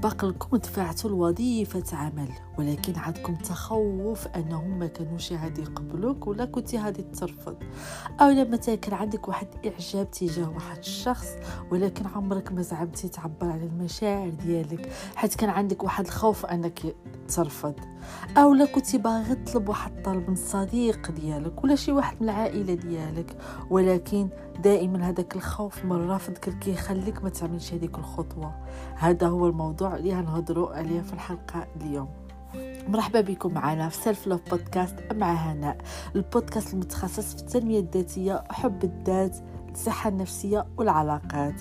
سبق لكم دفعتوا الوظيفة عمل ولكن عندكم تخوف أنهم ما كانوش غادي يقبلوك ولا كنتي غادي ترفض. أو لما كان عندك واحد إعجاب تجاه واحد الشخص ولكن عمرك ما زعمتي تعبر على المشاعر ديالك حيت كان عندك واحد الخوف أنك ترفض. أو لا كنتي باغي تطلب واحد طلب من صديق ديالك ولا شي واحد من العائلة ديالك ولكن دائما هذاك الخوف من الرفض كيخليك ما تعملش هذيك الخطوة. هذا هو الموضوع اللي غنهضروا عليه في الحلقة اليوم. مرحبا بكم معنا في Self Love Podcast مع هناء البودكاست المتخصص في التنمية الذاتية وحب الذات الصحة النفسية والعلاقات.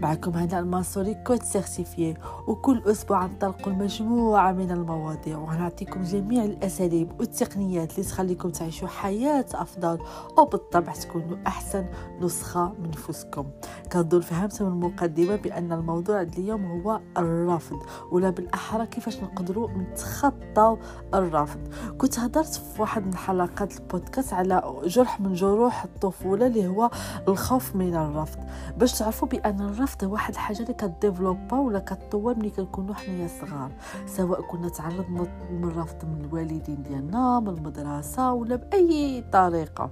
معكم هناء المنصوري coach certifiée وكل أسبوع نطلق مجموعة من المواضيع وغنعطيكم جميع الأساليب والتقنيات اللي تخليكم تعيشوا حياة أفضل وبالطبع تكونوا أحسن نسخة من نفسكم كنظن فهمتوا من المقدمة بأن الموضوع اليوم هو الرفض ولا بالأحرى كيفاش نقدروا نتخطاو الرفض. كنت هضرت في واحد من حلقات البودكاست على جرح من جروح الطفولة اللي هو الخوف من الرفض. باش تعرفوا بأن الرفض هو واحد الحاجة اللي كديفلوبا ولا كتطور ملي كنكونوا حنايا صغار. سواء كنا تعرضنا من الرفض من الوالدين ديالنا من المدرسة ولا بأي طريقة.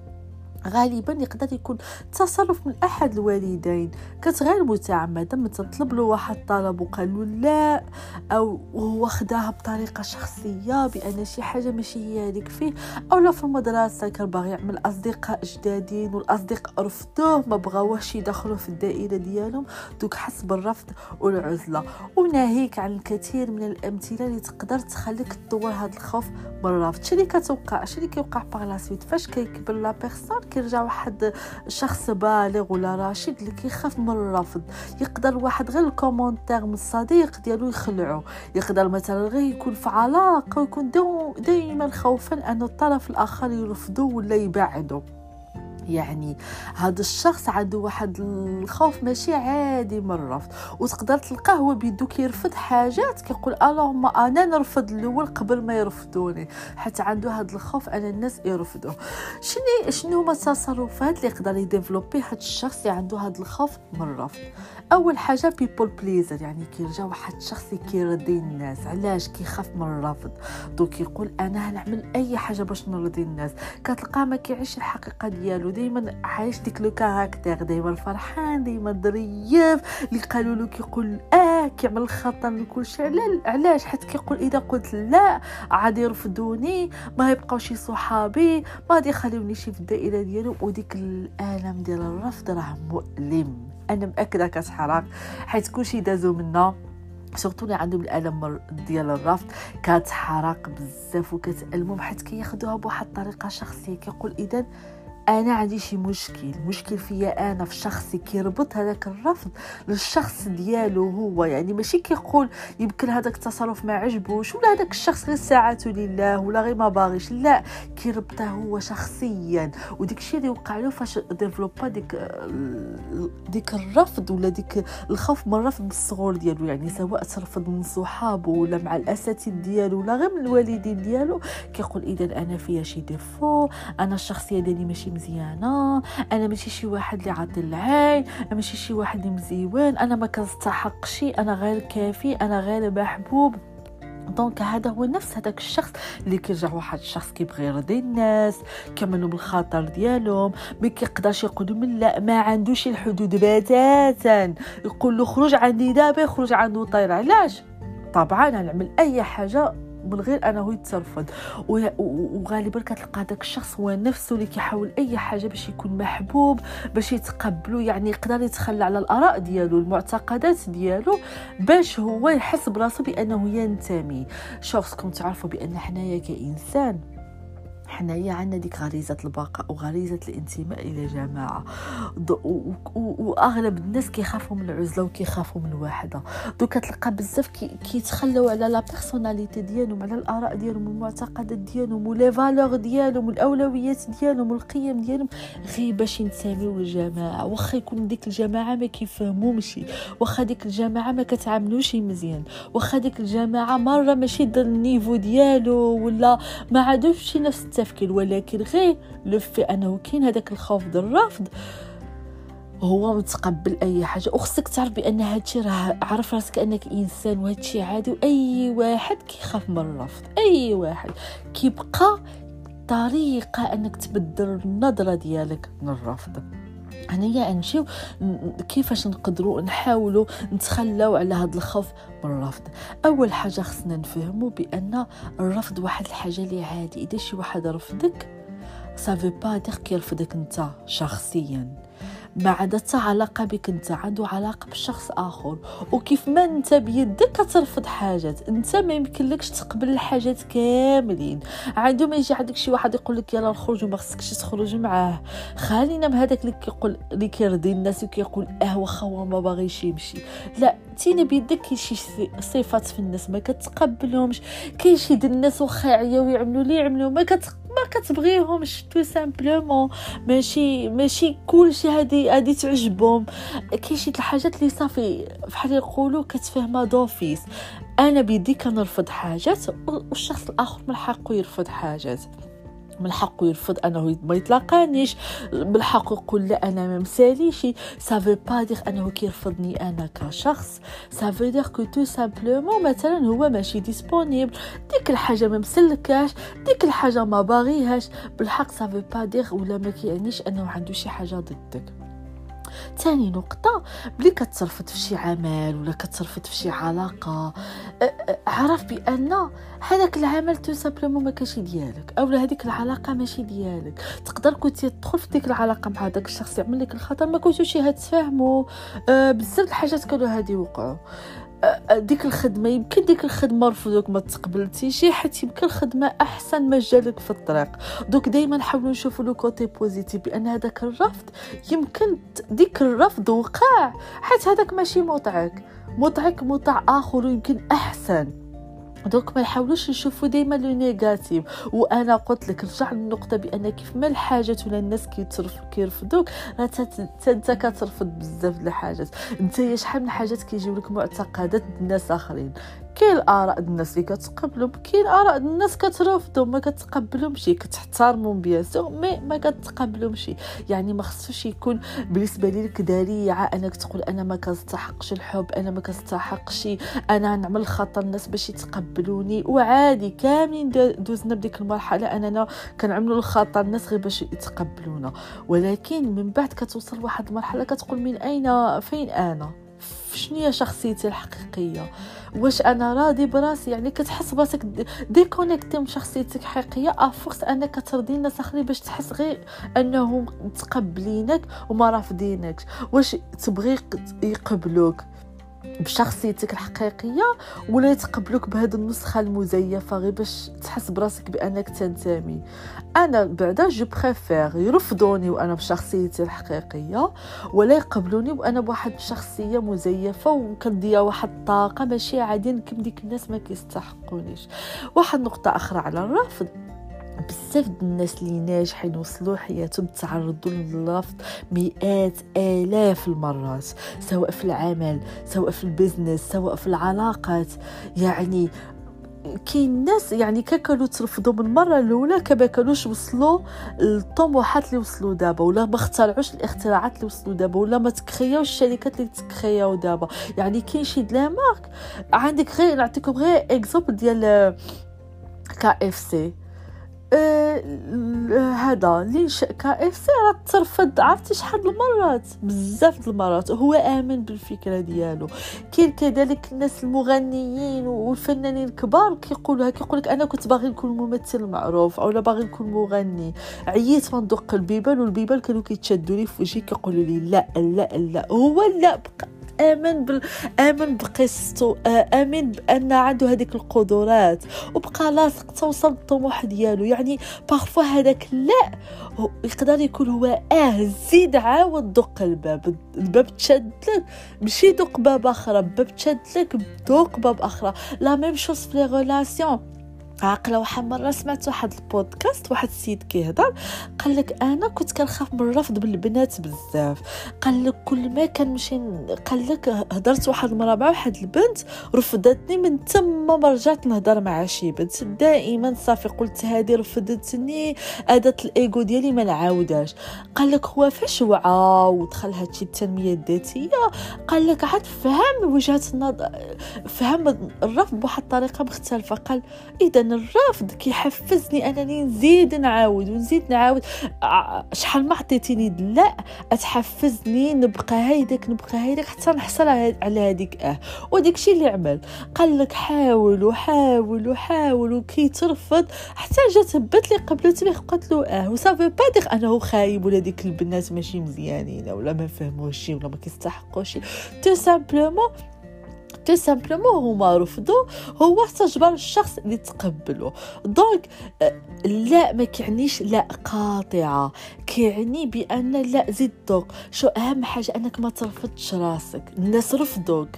غالبا يقدر يكون تصرف من أحد الوالدين. كانت غير متعمدة من تطلب له واحد طلب وقال له لا أو هو خداها بطريقة شخصية بأن شي حاجة ماشي هي هذيك فيه أو لا في المدرسة كان باغي يعمل أصدقاء جدادين والأصدقاء رفضوه ما بغاوش يدخلوا في الدائرة ديالهم. دوك حس بالرفض والعزلة. وناهيك عن الكثير من الأمثلة اللي تقدر تخليك تطور هذا الخوف من الرفض. شنو كتوقع شنو كيوقع par la suite فاش كيكبر la personne كيرجع واحد شخص بالغ ولا راشد اللي كيخاف من الرفض. يقدر واحد غير ال commentaire من الصديق ديالو يخلعو. يقدر مثلا غير يكون في علاقة ويكون دائما خوفا أن الطرف الآخر يرفضو ولا يبعدو. يعني هذا الشخص عنده واحد الخوف ماشي عادي من الرفض وتقدر تلقاه هو بيدو كيرفض حاجات كيقول alors ما أنا نرفض الأول قبل ما يرفضوني حتى عنده هذا الخوف أن الناس يرفضوه شنو شنو هما التصرفات اللي يقدر ي développer هذا الشخص اللي عنده هذا الخوف من الرفض؟ أول حاجة people pleaser يعني كيرجع واحد الشخص كيرضي الناس علاش كيخاف من الرفض؟ donc يقول أنا نعمل أي حاجة باش نرضي الناس كتلقاه ما كيعيش الحقيقة ديالو. دائما عايش ديك le caractère دائما فرحان دائما ظريف اللي قالوا له كيقول آه كيعمل الخطا لكل شيء. علاش؟ حيت كيقول إذا قلت لا عاد يرفضوني ما يبقاوش صحابي ما غادي يخليوني شي في الدائرة ديالهم وديك الالم ديال الرفض راه مؤلم. أنا مأكدة كتحرق حيت كلشي دازو منا. سورتو اللي عندهم الالم ديال الرفض. كتحرق بزاف وكتألمهم. حيت كياخذوها بواحد الطريقة شخصية. كيقول اذا أنا عندي شي مشكل مشكل فيا أنا في شخصي كيربط هذاك الرفض للشخص ديالو هو. يعني ماشي كيقول يمكن هذاك التصرف ما عجبوش ولا هذاك الشخص غير ساعتو لله ولا غير ما باغيش. لا كيربطه هو شخصيا. وديك الشيء اللي وقع له فاش développa ديك ديك الرفض ولا ديك الخوف من الرفض بالصغور ديالو. يعني سواء ترفض من صحابه ولا مع الاساتذه ديالو ولا غير من الوالدين ديالو كيقول اذا أنا فيا شي défaut أنا الشخصية ديالي ماشي مزيانة أنا ماشي شي واحد اللي عاطي العين ماشي شي واحد اللي مزيون أنا ما كنستحقش أنا غير كافي أنا غير محبوب. donc هذا هو نفس هذاك الشخص اللي كيرجع واحد الشخص كيبغي يرضي الناس كيعملوا بالخاطر ديالهم ما كيقدرش يقول من لا ما عندوش الحدود بتاتا. يقول له خرج عندي دابا يخرج عنده طير علاش؟ طبعا نعمل أي حاجة من غير أنه يترفض وغالبا كتلقى داك الشخص هو نفسه اللي كيحاول أي حاجة باش يكون محبوب باش يتقبلوا يعني يقدر يتخلى على الآراء ديالو المعتقدات ديالو باش هو يحس براسو بأنه ينتمي. خصكم تعرفوا بأن حنايا كإنسان. حنايا عندنا ديك غريزة البقاء وغريزة الانتماء إلى جماعة. وأغلب الناس كيخافوا من العزلة وكيخافوا من الوحدة. donc كتلقى بزاف كيتخلوا على la personnalité ديالهم على الآراء ديالهم والمعتقدات ديالهم و les valeurs ديالهم والأولويات ديالهم والقيم ديالهم. غير باش ينتميو للجماعة. واخا يكون ديك الجماعة ما كيفهموهمش. واخا ديك الجماعة ما كتعاملوش مزيان. واخا ديك الجماعة مرة ماشي ديال النيفو ديالو ولا ما عادوش نفس التفكير ولكن غير لو في أنه كاين هذاك الخوف ديال الرفض هو متقبل أي حاجة. وخصك تعرف بأن هادشي راه عرف راسك أنك إنسان وهادشي عادي وأي واحد كيخاف من الرفض أي واحد كيبقى طريقة أنك تبدل النظرة ديالك من الرفض هنايا نمشيو كيفاش نقدروا نحاولوا نتخلاو على هذا الخوف من الرفض اول حاجة خصنا نفهموا بان الرفض واحد الحاجة اللي عادي. اذا شي واحد رفضك ça veut pas dire كيرفضك انت شخصيا. ما حتى علاقه بك انت عنده علاقه بشخص آخر. وكيف ما انت بيدك كترفض حاجات انت ما يمكنلكش تقبل الحاجات كاملين. عنده ما يجي عندك شي واحد يقول لك يلا نخرج وما خصكش تخرج معاه. خلينا من هذاك اللي كيقول اللي كيرضي الناس وكيقول آه واخا هو ما باغيش يمشي. لا تينا بيدك شي صفات في الناس ما كتقبلهمش. كاين شي الناس واخا يعياو يعملوا لي يعملوا ما كتقبل ما كتبغيهمش tout simplement ماشي ماشي كلشي هادي هادي تعجبهم. كاين شي الحاجات اللي صافي بحال يقولوا كتفهمها d'office أنا بيدي كنرفض حاجات والشخص الآخر من حقه يرفض حاجات. من حقه يرفض أنه ما يتلاقانيش من حقه يقول لا أنا ما مساليش. ça veut pas dire أنه كيرفضني أنا كشخص. ça veut dire que tout simplement مثلا هو ماشي disponible ديك الحاجة ما مسلكاش ديك الحاجة ما باغيهاش. بالحق ça veut pas dire ولا ما كيعنيش أنه عنده شي حاجة ضدك. تاني نقطة يلي كترفض في شي عمل ولا كترفض في شي علاقه عرف بأن هذاك العمل tout simplement ما كانش ديالك أو هذيك العلاقة ماشي ديالك. تقدر كنت تدخل في ديك العلاقة مع هذاك الشخص يعمل لك الخطر ما كنتوش هتفاهموا بزاف الحاجات كانوا هادي وقعوا. ديك الخدمة يمكن ديك الخدمة رفضوك ما تقبلتيش حيت يمكن الخدمة أحسن ما جالك في الطريق. donc دائما نحاولوا نشوفوا le côté positif بأن هذاك الرفض يمكن ديك الرفض وقع. حيت هذاك ماشي موضعك موضعك موضع آخر ويمكن أحسن. donc ما نحاولوش نشوفوا ديما le négatif. وأنا قلت لك رجع للنقطة بان كيف ما الحاجات ولا الناس كيترف كيرفضوك راه انت كترفض بزاف د الحاجات. انت شحال من حاجات كيجيو لك معتقدات الناس آخرين. كاين الاراء الناس اللي كتقبلهم كاين آراء الناس كترفضهم ما كتقبلهمش كتحترمهم bien sûr mais ما كتقبلهمش يعني ما خصوش يكون بالنسبة لك ذريعه أنك تقول أنا ما كنستحقش الحب أنا ما كنستحقش أنا نعمل خطر الناس باش يتقبلوني. وعادي كاملين دوزنا بديك المرحلة أننا كنعملوا الخطر الناس غير باش يتقبلونا. ولكن من بعد كتوصل لواحد المرحلة كتقول من أين فين أنا؟ شنو هي شخصيتي الحقيقية؟ واش أنا راضي براسي؟ يعني كتحس براسك ديكونيكتي من شخصيتك الحقيقيه افورس أنك ترضي الناس آخرين باش تحس غير أنهم متقبلينك وما رافضينك واش تبغي يقبلوك؟ بشخصيتك الحقيقية ولا يتقبلوك بهذه النسخة المزيفة غير باش تحس براسك بأنك تنتمي؟ أنا بعدا je préfère يرفضوني وأنا بشخصيتي الحقيقية ولا يقبلوني وأنا بواحد الشخصيه مزيفة وكندير واحد الطاقة ماشي عادي comme ديك الناس ما كيستحقونيش. واحد نقطة أخرى على الرفض. بزاف الناس اللي ناجحين وصلوا حياتهم تعرضوا للرفض مئات آلاف المرات سواء في العمل سواء في ال business سواء في العلاقات. يعني كاين ناس يعني كانوا ترفضوا من المرة الأولى كما كانوش وصلوا للطموحات اللي وصلوا دابا ولا ما اخترعوش الاختراعات اللي وصلوا دابا ولا ما تcréاوش الشركات اللي تcréاو دابا. يعني كاين شي de la marque عندك غير نعطيكم غير exemple ديال KFC. هذا les KFC راه ترفض عرفتي شحال المرات؟ بزاف المرات. هو آمن بالفكرة ديالو. كاين كذلك الناس المغنيين والفنانين الكبار كيقولوا كيقول لك أنا كنت باغي نكون ممثل معروف أو لا باغي نكون مغني. عييت من ندق البيبان والبيبان كانوا كيتشدوا لي في وجهي كيقولوا لي لا لا لا. هو لا بقى آمن بال... آمن بقصته آمن بأن عنده هذيك القدرات وبقى لاصق توصل للطموح ديالو يعني parfois هذاك لا يقدر يكون هو آه زيد عاود دق الباب الباب تشد لك ماشي دق باب أخرى باب تشد لك دوق باب أخرى la même chose في les relations عاقلة واحد مره سمعت واحد البودكاست واحد السيد كيهضر قال لك أنا كنت كنخاف من الرفض بالبنات بزاف. قال لك كل ما كنمشي قال لك هضرت واحد المره مع واحد البنت رفضتني من تما ما رجعت نهضر مع شي بنت دائما صافي قلت هذه رفضتني أداة الإيغو ديالي ما نعاودهاش. قال لك هو فاش وعى ودخل هادشي التنمية الذاتية. قال لك عاد فهم وجهة النظر فهم الرفض بواحد الطريقة مختلفة. قال إذا الرفض كيحفزني أنني نزيد نعاود ونزيد نعاود. شحال ما عطيتيني لا تحفزني نبقى هيداك نبقى هيداك حتى نحصل على هذيك آه. وديك الشيء اللي عمل قال لك حاول وحاول وحاول وكي ترفض حتى جات هبت لي قبل تبيخ قالت له آه وصافي با دير أنه خايب ولا ديك البنات ماشي مزيانين ولا ما فهموش شي ولا ما كيستحقوش تو سامبلومون تو سامبلومون هما رفضوا هو استجبر الشخص اللي تقبله donc لا ما كيعنيش لا قاطعه كيعني بان لا زيد donc شو اهم حاجة انك ما ترفضش راسك الناس رفضوك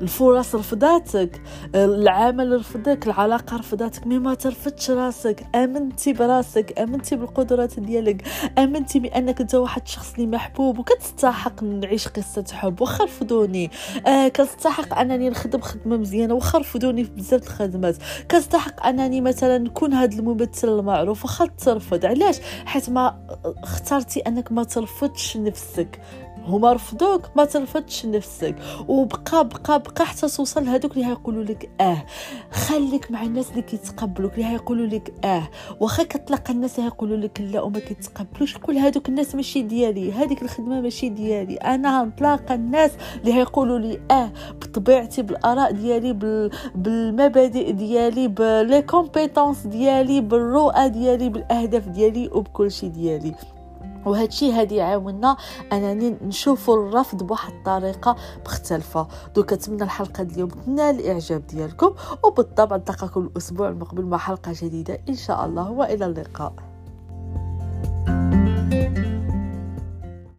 الفرص رفضاتك العمل رفضك العلاقه رفضاتك mais ما ترفضش راسك امنتي براسك امنتي بالقدرات ديالك امنتي بانك انت واحد الشخص اللي محبوب وكتستحق نعيش قصه حب واخا رفضوني آه كنستحق انني نخدم خدمة مزيانة واخا رفضوني في بزاف الخدمات. كنستحق أنني مثلا نكون هذا الممثل المعروف واخا ترفض علاش؟ حيت ما اخترتي أنك ما ترفضش نفسك. هما رفضوك ما ترفضش نفسك. وبقى بقى بقى حتى توصل لهذوك اللي هيقولوا لك آه. خليك مع الناس اللي كيتقبلوك اللي هيقولوا لك آه. واخا كتلقى الناس هيقولوا لك لا وما كيتقبلوش قول هذوك الناس ماشي ديالي هذيك الخدمة ماشي ديالي أنا غنتلاقى الناس اللي هيقولوا لي آه. بطبيعتي بالآراء ديالي بالمبادئ ديالي بلي كومبيتونس ديالي بالرؤى ديالي بالأهداف ديالي وبكل شيء ديالي وهذا الشيء هذه يعاوننا انني نشوفوا الرفض بواحد الطريقة مختلفة. دوك كنتمنى الحلقة اليوم تنال الاعجاب ديالكم وبالطبع نلقاكم الأسبوع المقبل مع حلقة جديدة إن شاء الله وإلى اللقاء.